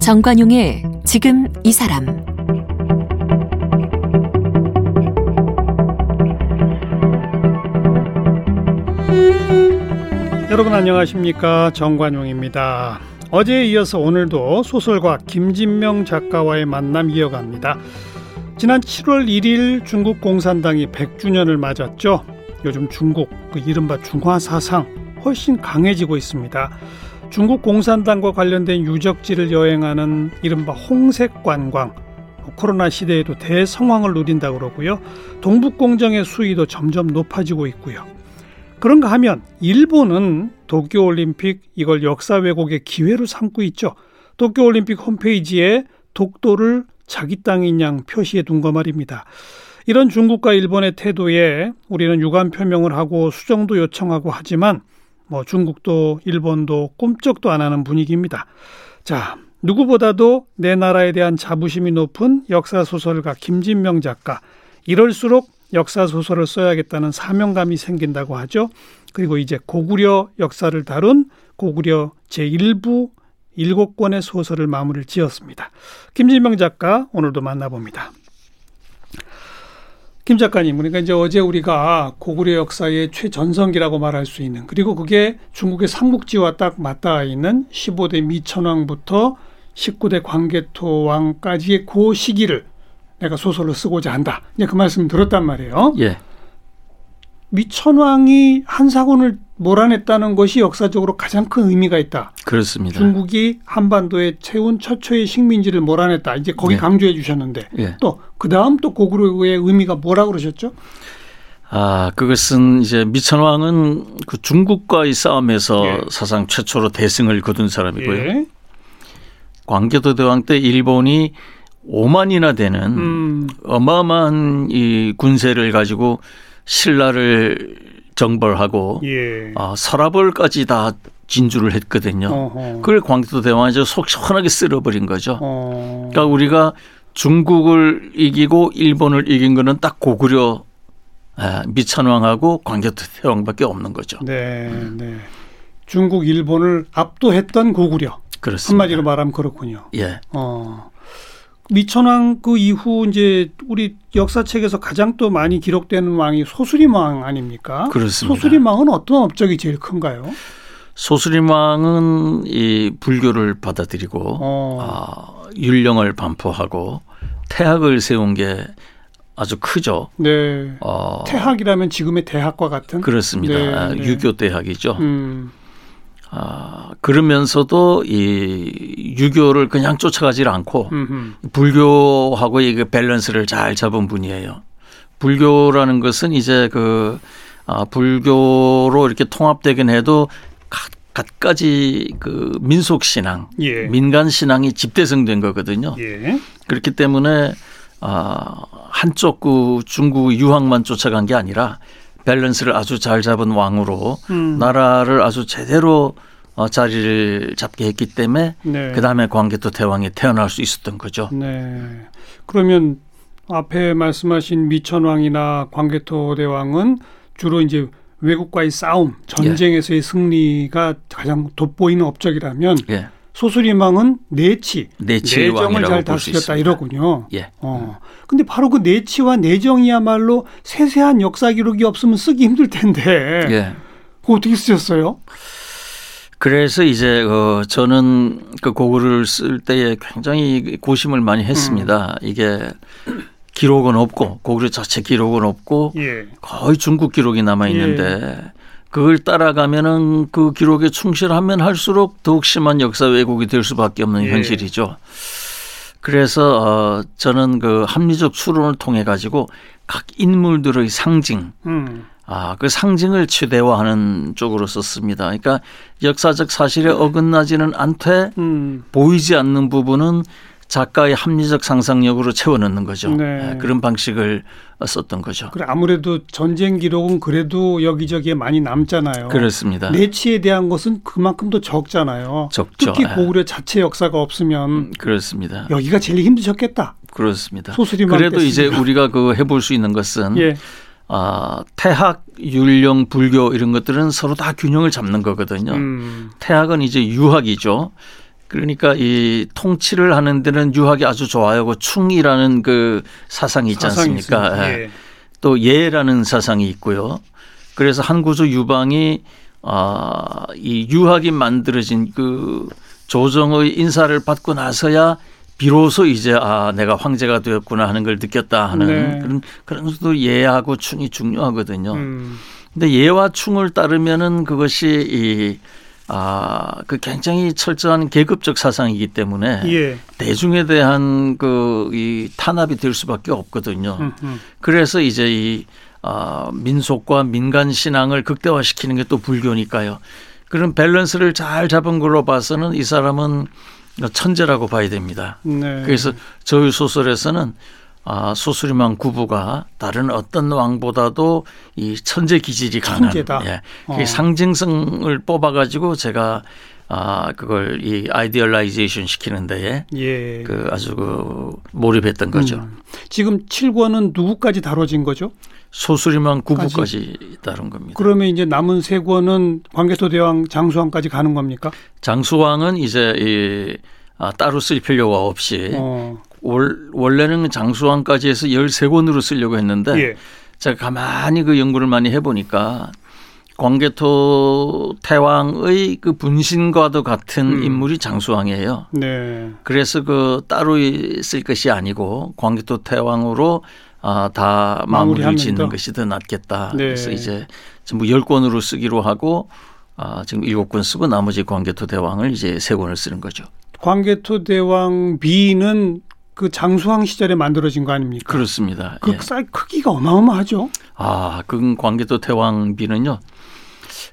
정관용의 지금 이 사람 여러분 안녕하십니까 정관용입니다. 어제에 이어서 오늘도 소설가 김진명 작가와의 만남 이어갑니다. 지난 7월 1일 중국 공산당이 100주년을 맞았죠. 요즘 중국 그 이른바 중화 사상 훨씬 강해지고 있습니다. 중국 공산당과 관련된 유적지를 여행하는 이른바 홍색 관광 코로나 시대에도 대성황을 누린다 그러고요. 동북 공정의 수위도 점점 높아지고 있고요. 그런가 하면 일본은 도쿄 올림픽 이걸 역사 왜곡의 기회로 삼고 있죠. 도쿄 올림픽 홈페이지에 독도를 자기 땅인 양 표시해 둔 거 말입니다. 이런 중국과 일본의 태도에 우리는 유감 표명을 하고 수정도 요청하고 하지만 뭐 중국도 일본도 꿈쩍도 안 하는 분위기입니다. 자, 누구보다도 내 나라에 대한 자부심이 높은 역사 소설가 김진명 작가. 이럴수록 역사 소설을 써야겠다는 사명감이 생긴다고 하죠. 그리고 이제 고구려 역사를 다룬 고구려 제1부 7권의 소설을 마무리를 지었습니다. 김진명 작가 오늘도 만나봅니다. 김 작가님, 그러니까 이제 어제 우리가 고구려 역사의 최전성기라고 말할 수 있는 그리고 그게 중국의 삼국지와 딱 맞닿아 있는 15대 미천왕부터 19대 광개토왕까지의 그 시기를 내가 소설로 쓰고자 한다. 이제 그 말씀 들었단 말이에요. 예. 미천왕이 한사군을 몰아냈다는 것이 역사적으로 가장 큰 의미가 있다. 그렇습니다. 중국이 한반도에 채운 최초의 식민지를 몰아냈다. 이제 거기 예. 강조해 주셨는데 예. 또그 다음 또 고구려의 의미가 뭐라 그러셨죠? 아, 그것은 이제 미천왕은 그 중국과의 싸움에서 예. 사상 최초로 대승을 거둔 사람이고요. 예. 광개토 대왕 때 일본이 5만이나 되는 음, 어마어마한 이 군세를 가지고 신라를 정벌하고 예. 아, 서라벌까지 다 진주를 했거든요. 어허. 그걸 광개토 대왕이 속 시원하게 쓸어버린 거죠. 어. 그러니까 우리가 중국을 이기고 일본을 이긴 거는 딱 고구려 아, 미천왕하고 광개토 대왕밖에 없는 거죠. 네, 네. 중국, 일본을 압도했던 고구려. 그렇습니다. 한마디로 말하면 그렇군요. 예. 어. 미천왕 그 이후 이제 우리 역사책에서 가장 또 많이 기록되는 왕이 소수림왕 아닙니까? 그렇습니다. 소수림왕은 어떤 업적이 제일 큰가요? 소수림왕은 이 불교를 받아들이고 어. 아, 율령을 반포하고 태학을 세운 게 아주 크죠. 네. 어, 태학이라면 지금의 대학과 같은? 그렇습니다. 네, 아, 네. 유교 대학이죠. 음. 아, 그러면서도 이 유교를 그냥 쫓아가질 않고 음흠. 불교하고 이게 밸런스를 잘 잡은 분이에요. 불교라는 것은 이제 그 아, 불교로 이렇게 통합되긴 해도 각, 갖가지 그 민속 신앙, 예. 민간 신앙이 집대성된 거거든요. 예. 그렇기 때문에 아, 한쪽 그 중국 유학만 쫓아간 게 아니라 밸런스를 아주 잘 잡은 왕으로 음. 나라를 아주 제대로 어, 자리를 잡게 했기 때문에 네. 그 다음에 광개토 대왕이 태어날 수 있었던 거죠. 네. 그러면 앞에 말씀하신 미천왕이나 광개토 대왕은 주로 이제 외국과의 싸움, 전쟁에서의 승리가 가장 돋보이는 업적이라면 예, 소수림왕은 내치, 내치의 내정을 왕이라고 잘 다스렸다. 이러군요. 예. 어. 근데 바로 그 내치와 내정이야말로 세세한 역사 기록이 없으면 쓰기 힘들 텐데. 예. 그거 어떻게 쓰셨어요? 그래서 이제 어 저는 그 고글을 쓸 때에 굉장히 고심을 많이 했습니다. 음. 이게 기록은 없고 고글 자체 기록은 없고 예. 거의 중국 기록이 남아 있는데 그걸 따라가면은 그 기록에 충실하면 할수록 더욱 심한 역사 왜곡이 될 수밖에 없는 예. 현실이죠. 그래서 어 저는 그 합리적 추론을 통해 가지고 각 인물들의 상징 음. 아, 그 상징을 최대화하는 쪽으로 썼습니다. 그러니까 역사적 사실에 어긋나지는 않되 음. 보이지 않는 부분은 작가의 합리적 상상력으로 채워넣는 거죠. 네. 예, 그런 방식을 썼던 거죠. 그래 아무래도 전쟁 기록은 그래도 여기저기에 많이 남잖아요. 그렇습니다. 내치에 대한 것은 그만큼 더 적잖아요. 적죠. 특히 예. 고구려 자체 역사가 없으면 음, 그렇습니다. 여기가 제일 힘드셨겠다. 그렇습니다. 소수리만 그래도 뺐습니다. 이제 우리가 그 해볼 수 있는 것은 예. 아, 태학, 율령, 불교 이런 것들은 서로 다 균형을 잡는 거거든요. 음. 태학은 이제 유학이죠. 그러니까 이 통치를 하는 데는 유학이 아주 좋아요. 그 충이라는 그 사상이 있지 않습니까? 예. 예. 또 예라는 사상이 있고요. 그래서 한 구조 유방이 아, 이 유학이 만들어진 그 조정의 인사를 받고 나서야 비로소 이제 아 내가 황제가 되었구나 하는 걸 느꼈다 하는 네. 그런 그런 것도 예하고 충이 중요하거든요. 음. 근데 예와 충을 따르면은 그것이 이 아, 그 굉장히 철저한 계급적 사상이기 때문에 예. 대중에 대한 그 이 탄압이 될 수밖에 없거든요. 음, 음. 그래서 이제 이 아, 민속과 민간 신앙을 극대화시키는 게 또 불교니까요. 그런 밸런스를 잘 잡은 걸로 봐서는 이 사람은 천재라고 봐야 됩니다. 네. 그래서 저희 소설에서는 아, 소수림왕 구부가 다른 어떤 왕보다도 이 천재 기질이 강한 천재다. 예. 어. 그 상징성을 뽑아 가지고 제가 아, 그걸 이 idealization 시키는 데에 예. 그 아주 그 몰입했던 거죠. 음. 지금 7권은 누구까지 다뤄진 거죠? 소수리만 구부까지 다룬 겁니다. 그러면 이제 남은 세 권은 광개토 대왕 장수왕까지 가는 겁니까? 장수왕은 이제 이 아, 따로 쓸 필요가 없이 어. 월, 원래는 장수왕까지 해서 13권으로 쓰려고 했는데 예. 제가 가만히 그 연구를 많이 해보니까 광개토 태왕의 그 분신과도 같은 음. 인물이 장수왕이에요. 네. 그래서 그 따로 쓸 것이 아니고 광개토 태왕으로 아, 다 마무리를 짓는 더. 것이 더 낫겠다. 네. 그래서 이제 전부 10권으로 쓰기로 하고 아, 지금 7권 쓰고 나머지 광개토 대왕을 이제 3권을 쓰는 거죠. 광개토 대왕 비는 그 장수왕 시절에 만들어진 거 아닙니까? 그렇습니다. 그 예. 쌀 크기가 어마어마하죠. 아, 그 광개토 태왕비는요.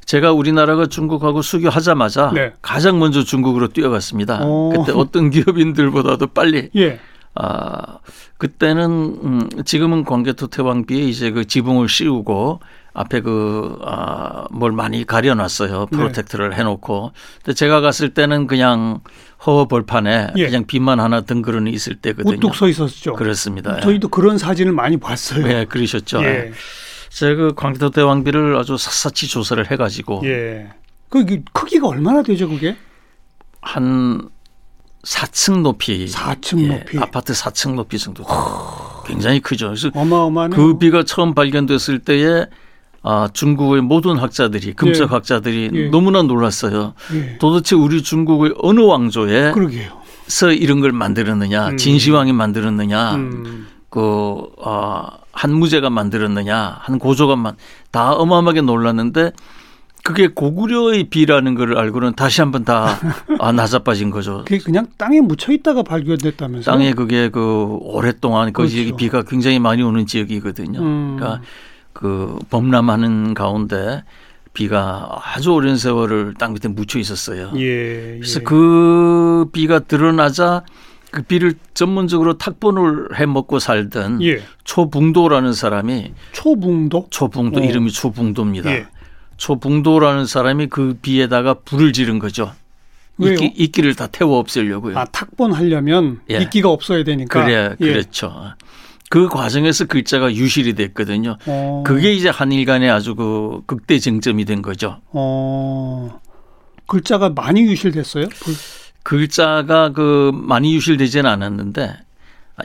제가 우리나라가 중국하고 수교하자마자 네. 가장 먼저 중국으로 뛰어갔습니다. 오. 그때 어떤 기업인들보다도 빨리 예. 아, 그때는 음, 지금은 광개토 태왕비에 이제 그 지붕을 씌우고 앞에 그, 아, 뭘 많이 가려놨어요. 네. 프로텍트를 해놓고. 근데 제가 갔을 때는 그냥 허허 벌판에 예. 그냥 빛만 하나 등그러니 있을 때거든요. 우뚝 서 있었죠. 그렇습니다. 저희도 그런 사진을 많이 봤어요. 네, 그러셨죠. 예. 제가 그 광개토 대왕비를 아주 샅샅이 조사를 해가지고 예. 그 크기가 얼마나 되죠, 그게? 한 4층 높이, 4층 예, 높이. 아파트 4층 높이 정도. 굉장히 크죠. 그래서 어마어마하네. 그 비가 처음 발견됐을 때에 아, 중국의 모든 학자들이 금속 예. 학자들이 예. 너무나 놀랐어요. 예. 도대체 우리 중국의 어느 왕조에서 그러게요. 이런 걸 만들었느냐, 음. 진시황이 만들었느냐, 음. 그, 아, 한무제가 만들었느냐, 한 고조가 만, 다 어마어마하게 놀랐는데 그게 고구려의 비라는 걸 알고는 다시 한번 다 아, 나자빠진 거죠. 그게 그냥 땅에 묻혀 있다가 발견됐다면서요? 땅에 그게 그 오랫동안 그 그렇죠. 지역이 비가 굉장히 많이 오는 지역이거든요. 음. 그러니까 그 범람하는 가운데 비가 아주 오랜 세월을 땅 밑에 묻혀 있었어요. 예. 그래서 예. 그 비가 드러나자 그 비를 전문적으로 탁본을 해 먹고 살던 예. 초붕도라는 사람이 초붕도? 초붕도 어. 이름이 초붕도입니다. 예. 초붕도라는 사람이 그 비에다가 불을 지른 거죠. 이끼, 이끼 를 다 태워 없애려고요. 아, 탁본 하려면 예. 이끼가 없어야 되니까. 그래, 예. 그렇죠. 그 과정에서 글자가 유실이 됐거든요. 어. 그게 이제 한일 간의 아주 그 극대 쟁점이 된 거죠. 어. 글자가 많이 유실됐어요? 그- 글자가 그 많이 유실되지는 않았는데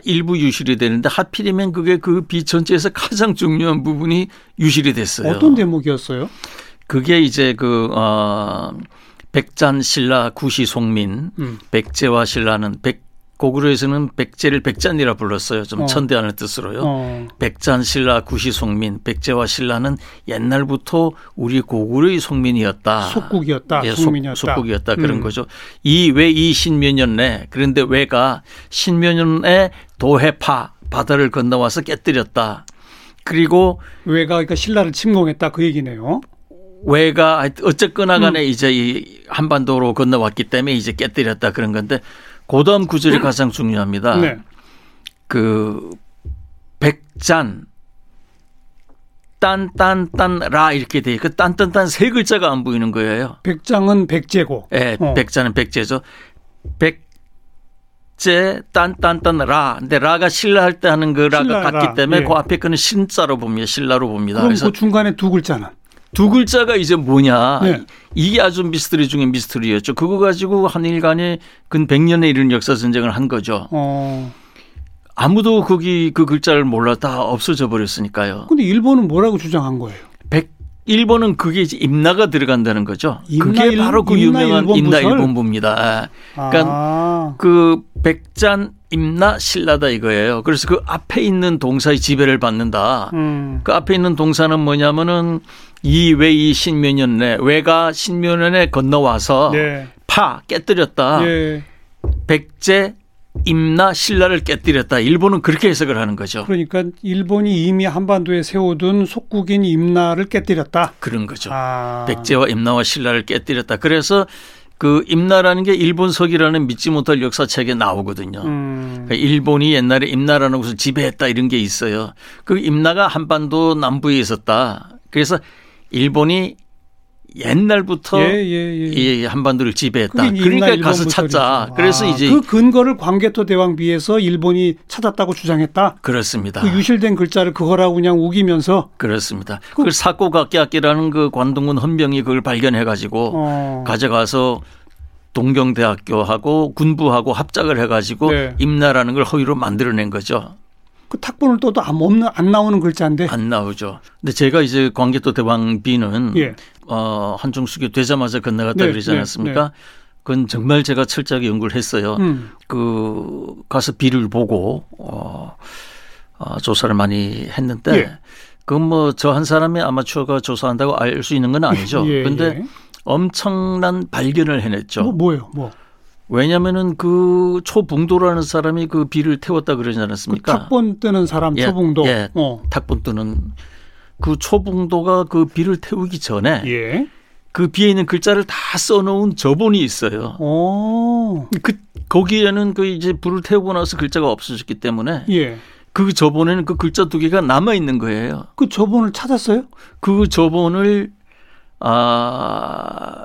일부 유실이 되는데 하필이면 그게 그비 전체에서 가장 중요한 부분이 유실이 됐어요. 어떤 대목이었어요? 그게 이제 그, 어, 백잔 신라 구시 송민, 음. 백제와 신라는 백, 고구려에서는 백제를 백잔이라 불렀어요. 좀 어. 천대하는 뜻으로요. 어. 백잔 신라 구시 송민, 백제와 신라는 옛날부터 우리 고구려의 송민이었다. 속국이었다. 예, 속- 국민이었다. 속국이었다 그런 음. 거죠. 이 왜 이 신몇년 내 그런데 왜가 신몇년에 도해파 바다를 건너와서 깨뜨렸다. 그리고 왜가 그러니까 신라를 침공했다 그 얘기네요. 왜가 어쨌거나 간에 음. 이제 이 한반도로 건너왔기 때문에 이제 깨뜨렸다 그런 건데 그 다음 구절이 가장 중요합니다. 네. 그 백잔 딴딴딴라 이렇게 돼. 그 딴딴딴 세 글자가 안 보이는 거예요. 백장은 백제고. 예, 어. 백자는 백제죠. 백제 딴딴딴 라. 근데 라가 신라 할 때 하는 그 라가 신라, 같기 라. 때문에 예. 그 앞에 거는 신자로 봅니다. 신라로 봅니다. 그럼 그래서 그 중간에 두 글자는 두 글자가 이제 뭐냐. 네. 이게 아주 미스터리 중에 미스터리였죠. 그거 가지고 한일 간에 근 100년에 이른 역사 전쟁을 한 거죠. 어. 아무도 거기 그 글자를 몰라 다 없어져 버렸으니까요. 근데 일본은 뭐라고 주장한 거예요? 백 일본은 그게 이제 임나가 들어간다는 거죠. 임나 그게 일- 바로 그 임나 유명한 일본 임나? 일본부입니다. 그러니까 아. 그 백잔 임나 신라다 이거예요. 그래서 그 앞에 있는 동사의 지배를 받는다. 음. 그 앞에 있는 동사는 뭐냐면은 이 외이 신묘년에 외가 신묘년에 건너와서 네. 파 깨뜨렸다. 예. 백제 임나 신라를 깨뜨렸다. 일본은 그렇게 해석을 하는 거죠. 그러니까 일본이 이미 한반도에 세워둔 속국인 임나를 깨뜨렸다. 그런 거죠. 아. 백제와 임나와 신라를 깨뜨렸다. 그래서 그 임나라는 게 일본석이라는 믿지 못할 역사책에 나오거든요. 음. 그러니까 일본이 옛날에 임나라는 곳을 지배했다 이런 게 있어요. 그 임나가 한반도 남부에 있었다. 그래서 일본이 옛날부터 예, 예, 예. 이 한반도를 지배했다. 그러니까 가서. 찾자. 그래서 아, 이제 그 근거를 광개토 대왕 비에서 일본이 찾았다고 주장했다. 그렇습니다. 그 유실된 글자를 그거라고 그냥 우기면서 그렇습니다. 그걸 사고각계학기라는 그 관동군 헌병이 그걸 발견해 가지고 어. 가져가서 동경대학교하고 군부하고 합작을 해 가지고 네. 임나라는 걸 허위로 만들어낸 거죠. 그 탁본을 떠도 안 없는 안 나오는 글자인데. 안 나오죠. 근데 제가 이제 광개토 대왕비는 예. 어, 한중수교 되자마자 건너갔다 네, 그러지 네, 않았습니까? 그건 정말 제가 철저하게 연구를 했어요. 음. 그 가서 비를 보고 어, 어, 조사를 많이 했는데 예. 그건 뭐 저 한 사람의 아마추어가 조사한다고 알 수 있는 건 아니죠. 예, 그런데 예. 엄청난 발견을 해냈죠. 뭐 뭐예요? 뭐. 왜냐면은 그 초붕도라는 사람이 그 비를 태웠다 그러지 그 않았습니까? 탁본 뜨는 사람 예, 초봉도. 예. 어. 탁본 뜨는 그 초붕도가 그 비를 태우기 전에 예. 그 비에 있는 글자를 다 써놓은 저본이 있어요. 어. 그 거기에는 그 이제 불을 태우고 나서 글자가 없어졌기 때문에 예. 그 저본에는 그 글자 두 개가 남아 있는 거예요. 그 저본을 찾았어요? 그 저본을 아이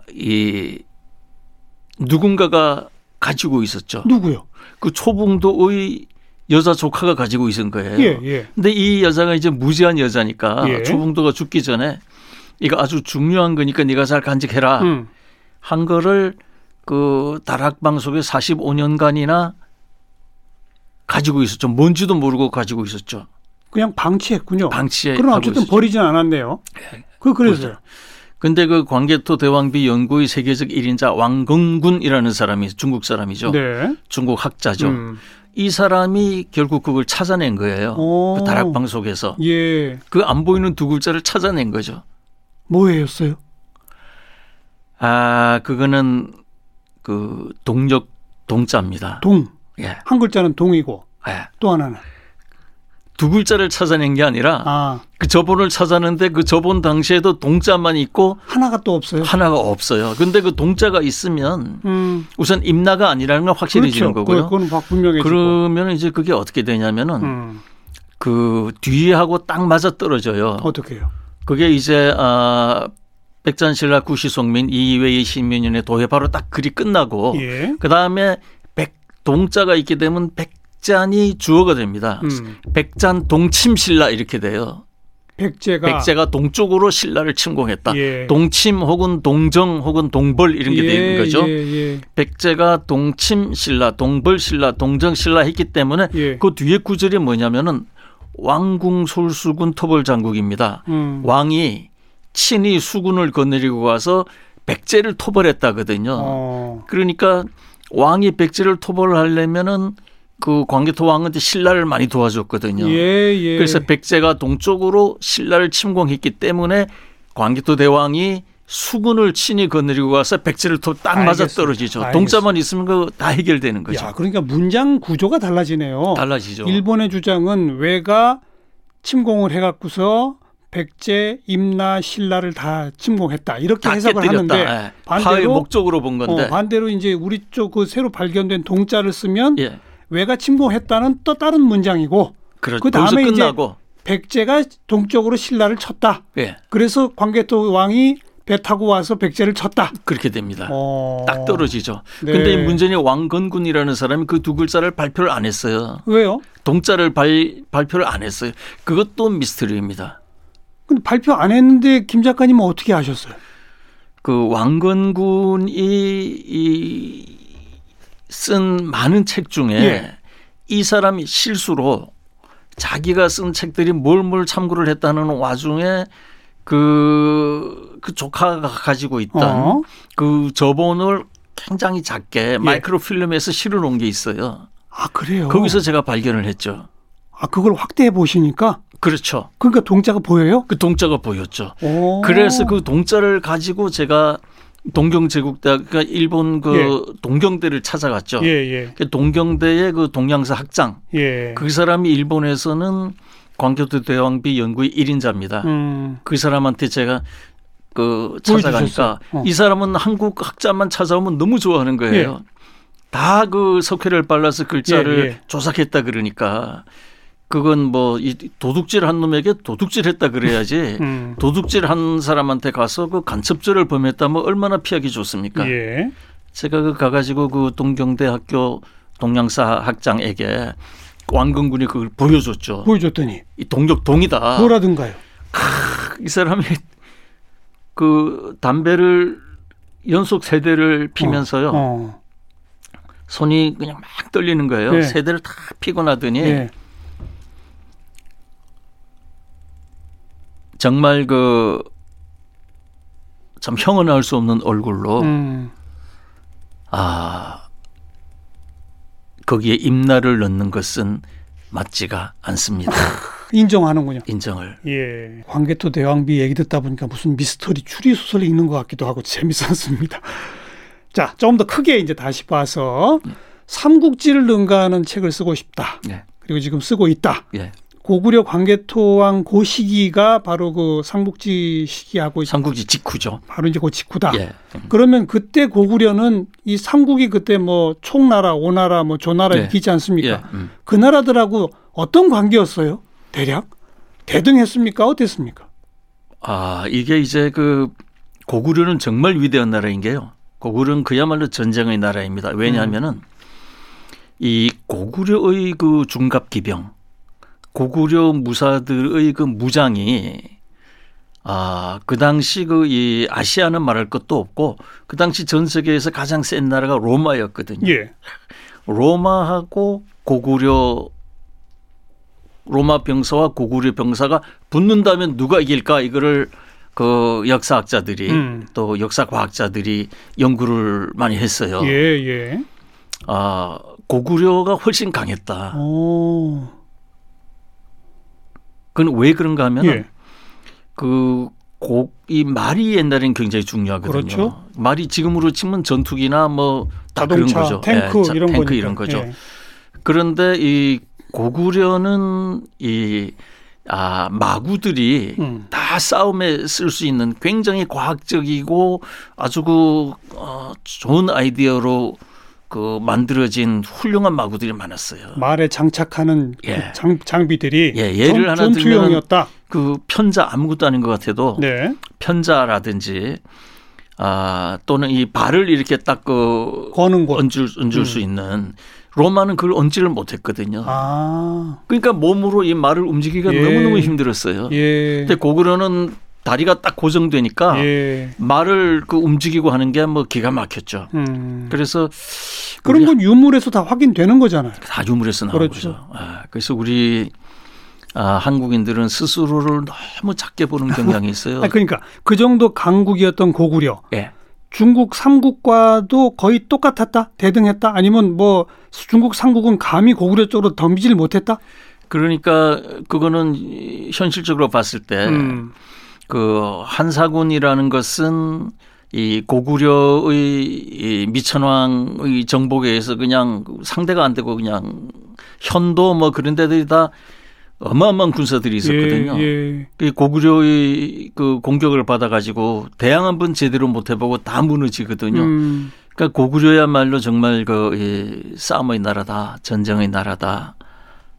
누군가가 가지고 있었죠. 누구요? 그 초봉도의 여자 조카가 가지고 있은 거예요. 예, 예. 근데 이 여자가 이제 무지한 여자니까 예. 초봉도가 죽기 전에 이거 아주 중요한 거니까 네가 잘 간직해라 음. 한 거를 그 다락방 속에 45년간이나 가지고 있었죠. 뭔지도 모르고 가지고 있었죠. 그냥 방치했군요. 방치해. 그럼 어쨌든. 버리진 않았네요. 그 그래서요. 근데 그 광개토 대왕비 연구의 세계적 1인자 왕건군이라는 사람이 중국 사람이죠. 네. 중국 학자죠. 음. 이 사람이 결국 그걸 찾아낸 거예요. 오. 그 다락방 속에서. 예. 그 안 보이는 두 글자를 찾아낸 거죠. 뭐예요였어요? 아, 그거는 그 동력 동자입니다. 동. 예. 한 글자는 동이고 예. 또 하나는 두 글자를 찾아낸 게 아니라 아 그 저본을 찾았는데 그 저본 당시에도 동자만 있고 하나가 또 없어요. 하나가 없어요. 근데 그 동자가 있으면 음. 우선 임나가 아니라는 건 확실해지는 그렇죠. 거고요. 그건 확 분명해지고. 그러면 이제 그게 어떻게 되냐면은 음. 그 뒤하고 딱 맞아 떨어져요. 어떻게요? 그게 이제 아 백잔신라 구시송민 이외의 신민연의 도회 바로 딱 글이 끝나고 예. 그 다음에 백 동자가 있게 되면 백 잔이 주어가 됩니다. 음. 백잔 동침신라 이렇게 돼요. 백제가 백제가 동쪽으로 신라를 침공했다. 예. 동침 혹은 동정 혹은 동벌 이런 게 예, 되는 거죠. 예, 예. 백제가 동침 신라, 동벌 신라, 동정 신라 했기 때문에 예. 그 뒤에 구절이 뭐냐면은 왕궁 솔수군 토벌 장국입니다. 음. 왕이 친히 수군을 거느리고 가서 백제를 토벌했다거든요. 어. 그러니까 왕이 백제를 토벌하려면은 그 광개토 왕한테 신라를 많이 도와줬거든요. 예, 예. 그래서 백제가 동쪽으로 신라를 침공했기 때문에 광개토 대왕이 수군을 친히 거느리고 가서 백제를 토딱 맞아. 떨어지죠. 동자만 있으면 그 다 해결되는 거죠. 야, 그러니까 문장 구조가 달라지네요. 달라지죠. 일본의 주장은 외가 침공을 해갖고서 백제, 임나, 신라를 다 침공했다 이렇게 다 해석을 깨뜨렸다. 하는데 예. 반대로- 목적으로 본 건데. 어, 반대로 이제 우리 쪽 그 새로 발견된 동자를 쓰면 예. 외가 침공했다는 또 다른 문장이고 그렇죠. 그 다음에 이제. 백제가 동쪽으로 신라를 쳤다. 예. 그래서 광개토 왕이 배 타고 와서 백제를 쳤다. 그렇게 됩니다. 어. 딱 떨어지죠. 네. 근데 이 문제는 왕건군이라는 사람이 그 두 글자를 발표를 안 했어요. 왜요? 동자를 발, 발표를 안 했어요. 그것도 미스터리입니다. 근데 발표 안 했는데 김 작가님은 어떻게 아셨어요? 그 왕건군이 이 쓴 많은 책 중에 예. 이 사람이 실수로 자기가 쓴 책들이 뭘뭘 참고를 했다는 와중에 그, 그 조카가 가지고 있던 어. 그 저본을 굉장히 작게 마이크로 필름에서 실어 놓은 게 있어요. 아 그래요. 거기서 제가 발견을 했죠. 아 그걸 확대해 보시니까 그렇죠. 그러니까 동자가 보여요? 그 동자가 보였죠. 오. 그래서 그 동자를 가지고 제가 동경 제국대학 그러니까 일본 그 동경대를 찾아갔죠. 예. 예예 그 동경대의 그 동양사 학장 예. 그 사람이 일본에서는 광교도 대왕비 연구의 1인자입니다. 음. 그 사람한테 제가 그. 찾아가니까 어. 이 사람은 한국 학자만 찾아오면 너무 좋아하는 거예요. 다 그 석회를 발라서 글자를 예, 예. 조작했다 그러니까 그건 뭐 이 도둑질 한 놈에게 도둑질했다 그래야지 음. 도둑질 한 사람한테 가서 그 간첩죄를 범했다면 얼마나 피하기 좋습니까? 예. 제가 그 가가지고 그 동경대 학교 동양사 학장에게 왕건군이 그걸 보여줬죠. 보여줬더니 이 동력 동이다. 뭐라든가요? 이 사람이 그 담배를 연속 세 대를 피면서요. 어. 손이 그냥 막 떨리는 거예요. 네. 세 대를 다 피고 나더니 예. 정말 그 참 형언 할 수 없는 얼굴로 음. 아 거기에 임나를 넣는 것은 맞지가 않습니다. 인정하는군요. 인정을. 예. 광개토 대왕비 얘기 듣다 보니까 무슨 미스터리 추리 소설 읽는 것 같기도 하고 재밌었습니다. 자, 조금 더 크게 이제 다시 봐서 삼국지를 능가하는 책을 쓰고 싶다. 예. 그리고 지금 쓰고 있다. 예. 고구려 광개토왕 고 시기가 바로 그 삼국지 시기하고 삼국지 직후죠. 바로 이제 그 직후다. 예. 그러면 그때 고구려는 이 삼국이 그때 뭐 총나라, 오나라, 뭐 조나라 네. 이렇게 있지 않습니까? 예. 음. 그 나라들하고 어떤 관계였어요? 대략 대등했습니까? 어땠습니까? 아, 이게 이제 그 고구려는 정말 위대한 나라인 게요. 고구려는 그야말로 전쟁의 나라입니다. 왜냐하면은 이 고구려의 그 중갑 기병, 고구려 무사들의 그 무장이 아, 그 당시 그 이 아시아는 말할 것도 없고 그 당시 전 세계에서 가장 센 나라가 로마였거든요. 예. 로마하고 고구려 로마 병사와 고구려 병사가 붙는다면 누가 이길까 이거를 그 역사학자들이 음. 또 역사 과학자들이 연구를 많이 했어요. 예, 예. 아 고구려가 훨씬 강했다. 오. 그건 왜 그런가 하면 예. 그 곡이 말이 옛날엔 굉장히 중요하거든요. 그렇죠. 말이 지금으로 치면 전투기나 뭐 다 그런 거죠. 탱크 예, 자- 이런 탱크. 이런 거죠. 예. 그런데 이 고구려는 이 아, 마구들이 음. 다 싸움에 쓸 수 있는 굉장히 과학적이고 아주 그 어, 좋은 아이디어로 그 만들어진 훌륭한 마구들이 많았어요. 말에 장착하는 그 예. 장, 장비들이 예, 예를 전, 하나 전투용이었다. 그 편자 아무것도 아닌 것 같아도 네. 편자라든지 아 또는 이 발을 이렇게 딱그 거는 곳. 얹을 얹을 수 있는 로마는 그걸 얹지를 못했거든요. 아. 그러니까 몸으로 이 말을 움직이기가 예. 너무너무 힘들었어요. 예. 근데 고구려는 다리가 딱 고정되니까 예. 말을 그 움직이고 하는 게 뭐 기가 막혔죠. 음. 그래서 그런 건 유물에서 다 확인되는 거잖아요. 다 유물에서 나온 그렇죠. 아, 그래서 우리 아, 한국인들은 스스로를 너무 작게 보는 경향이 있어요. 아, 그러니까 그 정도 강국이었던 고구려. 예. 중국 삼국과도 거의 똑같았다? 대등했다? 아니면 뭐 중국 삼국은 감히 고구려 쪽으로 덤비질 못했다? 그러니까 그거는 현실적으로 봤을 때 음. 그 한사군이라는 것은 이 고구려의 이 미천왕의 정복에 의해서 그냥 상대가 안 되고 그냥 현도 뭐 그런 데들이 다 어마어마한 군사들이 있었거든요. 예, 예. 그 고구려의 그 공격을 받아가지고 대항 한 번 제대로 못 해보고 다 무너지거든요. 음. 그러니까 고구려야말로 정말 그이 싸움의 나라다, 전쟁의 나라다.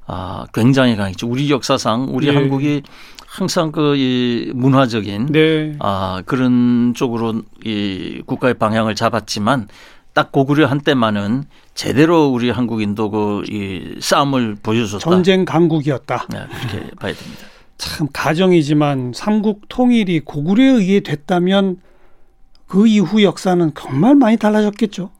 아, 굉장히 강했죠. 우리 역사상 우리 예. 한국이 항상 그 이 문화적인 네. 아 그런 쪽으로 이 국가의 방향을 잡았지만 딱 고구려 한때만은 제대로 우리 한국인도 그 이 싸움을 보여줬다. 전쟁 강국이었다. 네, 그렇게 봐야 됩니다. 참 가정이지만 삼국 통일이 고구려에 의해 됐다면 그 이후 역사는 정말 많이 달라졌겠죠.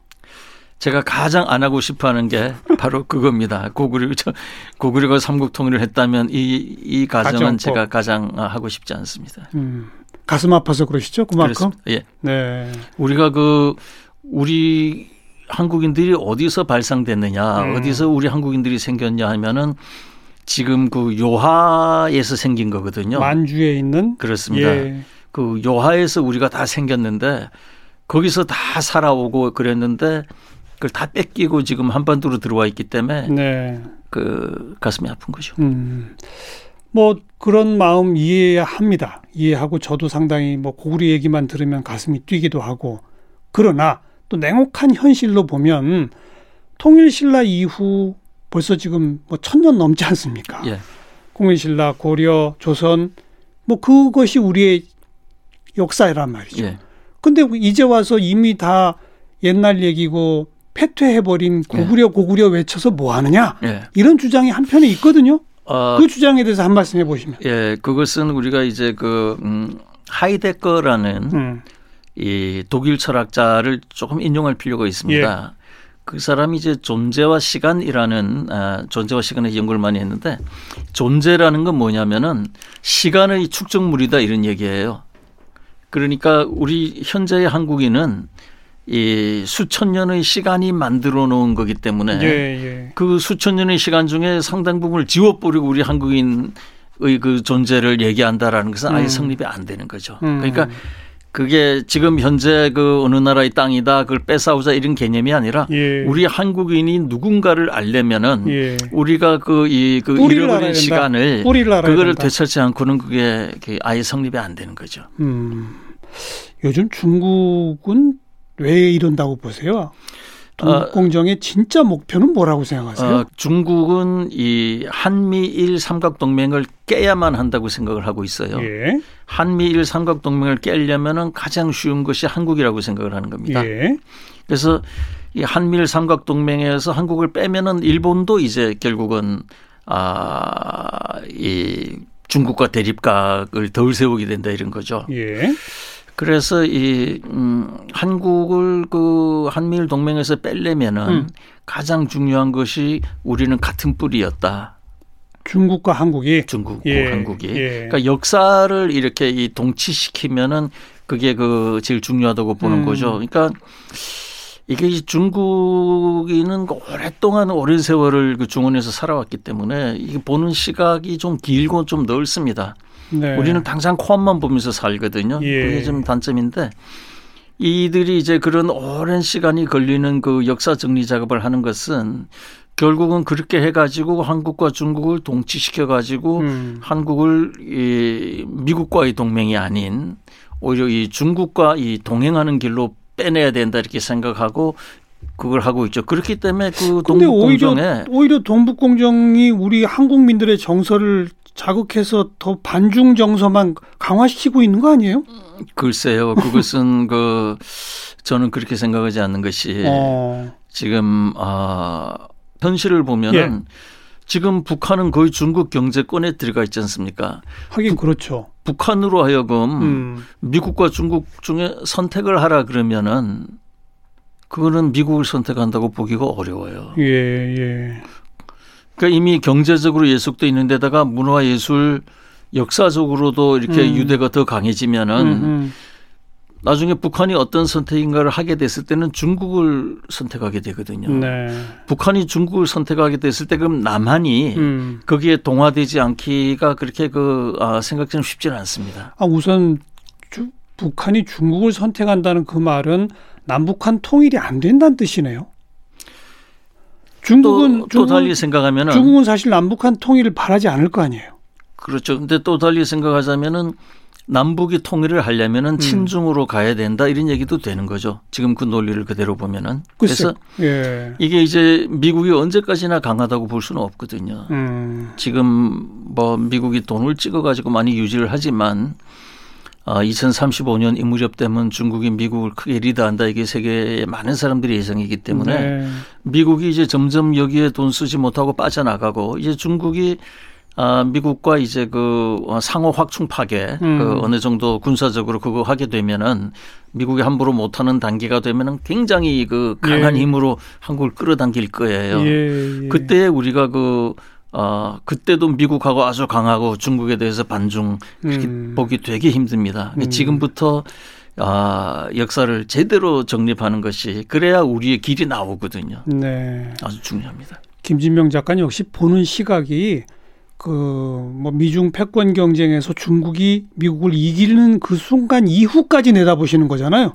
제가 가장 안 하고 싶어 하는 게 바로 그겁니다. 고구려 저 고구려가 삼국 통일을 했다면 이 이 가정은 가정법. 제가 가장 하고 싶지 않습니다. 음, 가슴 아파서 그러시죠, 그만큼. 그렇습니다. 예, 네. 우리가 그 우리 한국인들이 어디서 발상됐느냐, 음. 어디서 우리 한국인들이 생겼냐 하면은 지금 그 요하에서 생긴 거거든요. 만주에 있는 그렇습니다. 예. 그 요하에서 우리가 다 생겼는데 거기서 다 살아오고 그랬는데 그걸 다 뺏기고 지금 한반도로 들어와 있기 때문에 네. 그 가슴이 아픈 거죠. 음. 뭐 그런 마음 이해합니다. 이해하고 저도 상당히 뭐 고구려 얘기만 들으면 가슴이 뛰기도 하고 그러나 또 냉혹한 현실로 보면 통일신라 이후 벌써 지금 뭐 천년 넘지 않습니까? 예. 공일신라, 고려, 조선 뭐 그것이 우리의 역사란 말이죠. 예. 근데 이제 와서 이미 다 옛날 얘기고 패퇴해버린 고구려 고구려 외쳐서 뭐 하느냐 예. 이런 주장이 한편에 있거든요. 어, 그 주장에 대해서 한 말씀 해보시면. 예, 그것은 우리가 이제 그 음, 하이데커라는 음. 이 독일 철학자를 조금 인용할 필요가 있습니다. 예. 그 사람이 이제 존재와 시간이라는 아, 존재와 시간에 연구를 많이 했는데 존재라는 건 뭐냐면은 시간의 축적물이다 이런 얘기예요. 그러니까 우리 현재의 한국인은 이 수천 년의 시간이 만들어 놓은 거기 때문에 예, 예. 그 수천 년의 시간 중에 상당 부분을 지워버리고 우리 한국인의 그 존재를 얘기한다라는 것은 아예 음. 성립이 안 되는 거죠. 음. 그러니까 그게 지금 현재 그 어느 나라의 땅이다 그걸 뺏어오자 이런 개념이 아니라 예. 우리 한국인이 누군가를 알려면은 예. 우리가 그이그 알아야 잃어버린. 시간을 그거를. 되찾지 않고는 그게 그게 아예 성립이 안 되는 거죠. 음. 요즘 중국은 왜 이런다고 보세요? 동북 공정의 진짜 목표는 뭐라고 생각하세요? 어, 중국은 이 한미일 삼각 동맹을 깨야만 한다고 생각을 하고 있어요. 예. 한미일 삼각 동맹을 깨려면은 가장 쉬운 것이 한국이라고 생각을 하는 겁니다. 예. 그래서 이 한미일 삼각 동맹에서 한국을 빼면은 일본도 이제 결국은 아 이 중국과 대립각을 덜 세우게 된다 이런 거죠. 예. 그래서 이 음, 한국을 그 한미일 동맹에서 빼려면은 음. 가장 중요한 것이 우리는 같은 뿌리였다. 중국과 한국이 중국과 예, 한국이. 예. 그러니까 역사를 이렇게 이 동치시키면은 그게 그 제일 중요하다고 보는 음. 거죠. 그러니까 이게 이 중국인은 그 오랫동안 오랜 세월을 그 중원에서 살아왔기 때문에 이게 보는 시각이 좀 길고 좀 넓습니다. 네. 우리는 당장 코앞만 보면서 살거든요. 예. 그게 좀 단점인데 이들이 이제 그런 오랜 시간이 걸리는 그 역사 정리 작업을 하는 것은 결국은 그렇게 해가지고 한국과 중국을 동치시켜가지고 음. 한국을 이 미국과의 동맹이 아닌 오히려 이 중국과 이 동행하는 길로 빼내야 된다 이렇게 생각하고 그걸 하고 있죠. 그렇기 때문에 그 근데 동북 오히려 공정에 오히려 동북 공정이 우리 한국민들의 정서를 자극해서 더 반중 정서만 강화시키고 있는 거 아니에요? 글쎄요. 그것은 그 저는 그렇게 생각하지 않는 것이 어. 지금 아 현실을 보면은 예. 지금 북한은 거의 중국 경제권에 들어가 있지 않습니까? 하긴 그렇죠. 북한으로 하여금 음. 미국과 중국 중에 선택을 하라 그러면은 그거는 미국을 선택한다고 보기가 어려워요. 예, 예. 그러니까 이미 경제적으로 예속돼 있는 데다가 문화 예술 역사적으로도 이렇게 음. 유대가 더 강해지면은 음, 음. 나중에 북한이 어떤 선택인가를 하게 됐을 때는 중국을 선택하게 되거든요. 네. 북한이 중국을 선택하게 됐을 때 그럼 남한이 음. 거기에 동화되지 않기가 그렇게 그 아, 생각처럼 쉽지는 않습니다. 아, 우선 주- 북한이 중국을 선택한다는 그 말은 남북한 통일이 안 된다는 뜻이네요. 중국은 또, 또 달리 생각하면은 중국은 사실 남북한 통일을 바라지 않을 거 아니에요. 그렇죠. 근데 또 달리 생각하자면은 남북이 통일을 하려면은 음. 친중으로 가야 된다 이런 얘기도 되는 거죠. 지금 그 논리를 그대로 보면은 글쎄. 그래서 예. 이게 이제 미국이 언제까지나 강하다고 볼 수는 없거든요. 음. 지금 뭐 미국이 돈을 찍어 가지고 많이 유지를 하지만 어, 2035년 이 무렵 되면 중국이 미국을 크게 리드한다 이게 세계의 많은 사람들의 예상이기 때문에 네. 미국이 이제 점점 여기에 돈 쓰지 못하고 빠져나가고 이제 중국이 아, 미국과 이제 그 상호 확충 파괴 음. 그 어느 정도 군사적으로 그거 하게 되면은 미국이 함부로 못하는 단계가 되면은 굉장히 그 강한 예. 힘으로 한국을 끌어당길 거예요. 예, 예. 그때 우리가 그 어, 그때도 미국하고 아주 강하고 중국에 대해서 반중 음. 보기 되게 힘듭니다. 음. 지금부터 아, 역사를 제대로 정립하는 것이 그래야 우리의 길이 나오거든요. 네. 아주 중요합니다. 김진명 작가는 역시 보는 시각이 그 뭐 미중 패권 경쟁에서 중국이 미국을 이기는 그 순간 이후까지 내다보시는 거잖아요.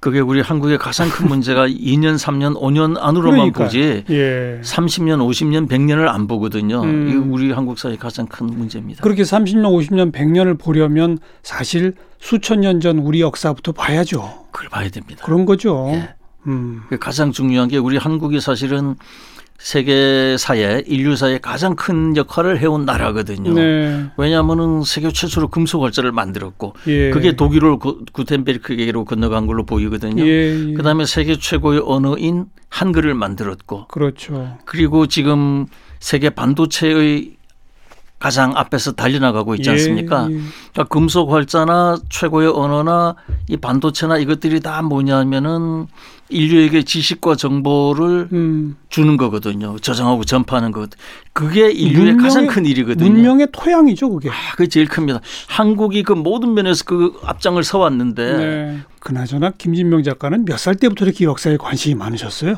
그게 우리 한국의 가장 큰 문제가 2년, 3년, 5년 안으로만 그러니까요. 보지 예. 30년, 50년, 100년을 안 보거든요. 음. 이거 우리 한국 사회 가장 큰 문제입니다. 그렇게 30년, 50년, 100년을 보려면 사실 수천 년 전 우리 역사부터 봐야죠. 그걸 봐야 됩니다. 그런 거죠. 예. 음. 그 가장 중요한 게 우리 한국이 사실은 세계사에 인류사에 가장 큰 역할을 해온 나라거든요. 네. 왜냐하면은 세계 최초로 금속 활자를 만들었고 예. 그게 독일로 구- 구텐베르크계로 건너간 걸로 보이거든요. 예, 예. 그다음에 세계 최고의 언어인 한글을 만들었고 그렇죠. 그리고 지금 세계 반도체의 가장 앞에서 달려나가고 있지 예, 않습니까? 예. 그러니까 금속 활자나 최고의 언어나 이 반도체나 이것들이 다 뭐냐면은 인류에게 지식과 정보를 음. 주는 거거든요. 저장하고 전파하는 것. 그게 인류의 문명의- 가장 큰 일이거든요. 문명의 토양이죠, 그게. 아, 그게 제일 큽니다. 한국이 그 모든 면에서 그 앞장을 서왔는데 네. 그나저나 김진명 작가는 몇 살 때부터 이렇게 역사에 관심이 많으셨어요?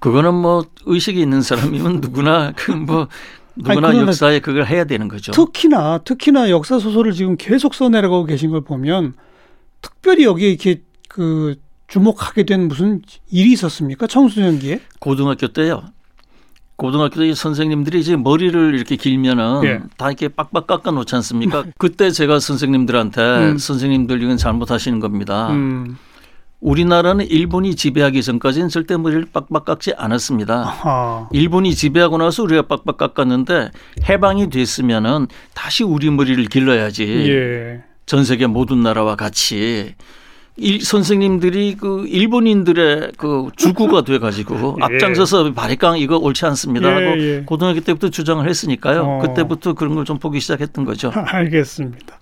그거는 뭐 의식이 있는 사람이면 누구나 그뭐 누구나 그거는 역사에 그걸 해야 되는 거죠. 특히나 특히나 역사 소설을 지금 계속 써내려가고 계신 걸 보면 특별히 여기에 이렇게 그 주목하게 된 무슨 일이 있었습니까? 청소년기에? 고등학교 때요. 고등학교 때 선생님들이 이제 머리를 이렇게 길면은 예. 다 이렇게 빡빡 깎아 놓지 않습니까? 그때 제가 선생님들한테 음. 선생님들 이건 잘못하시는 겁니다. 음. 우리나라는 일본이 지배하기 전까지는 절대 머리를 빡빡 깎지 않았습니다. 아하. 일본이 지배하고 나서 우리가 빡빡 깎았는데 해방이 됐으면은 다시 우리 머리를 길러야지. 예. 전 세계 모든 나라와 같이 일, 선생님들이 그 일본인들의 그 주구가 돼 가지고 예. 앞장서서 바리깡 이거 옳지 않습니다 예, 하고 예. 고등학교 때부터 주장을 했으니까요. 어. 그때부터 그런 걸 좀 보기 시작했던 거죠. 알겠습니다.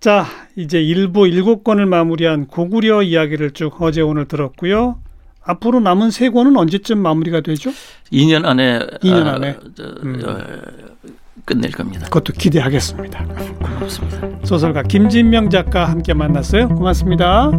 자, 이제 일부 일곱 권을 마무리한 고구려 이야기를 쭉 어제 오늘 들었고요. 앞으로 남은 세 권은 언제쯤 마무리가 되죠? 2년 안에 2년 어, 안에? 저, 음. 어, 끝낼 겁니다. 그것도 기대하겠습니다. 고맙습니다. 소설가 김진명 작가 함께 만났어요. 고맙습니다.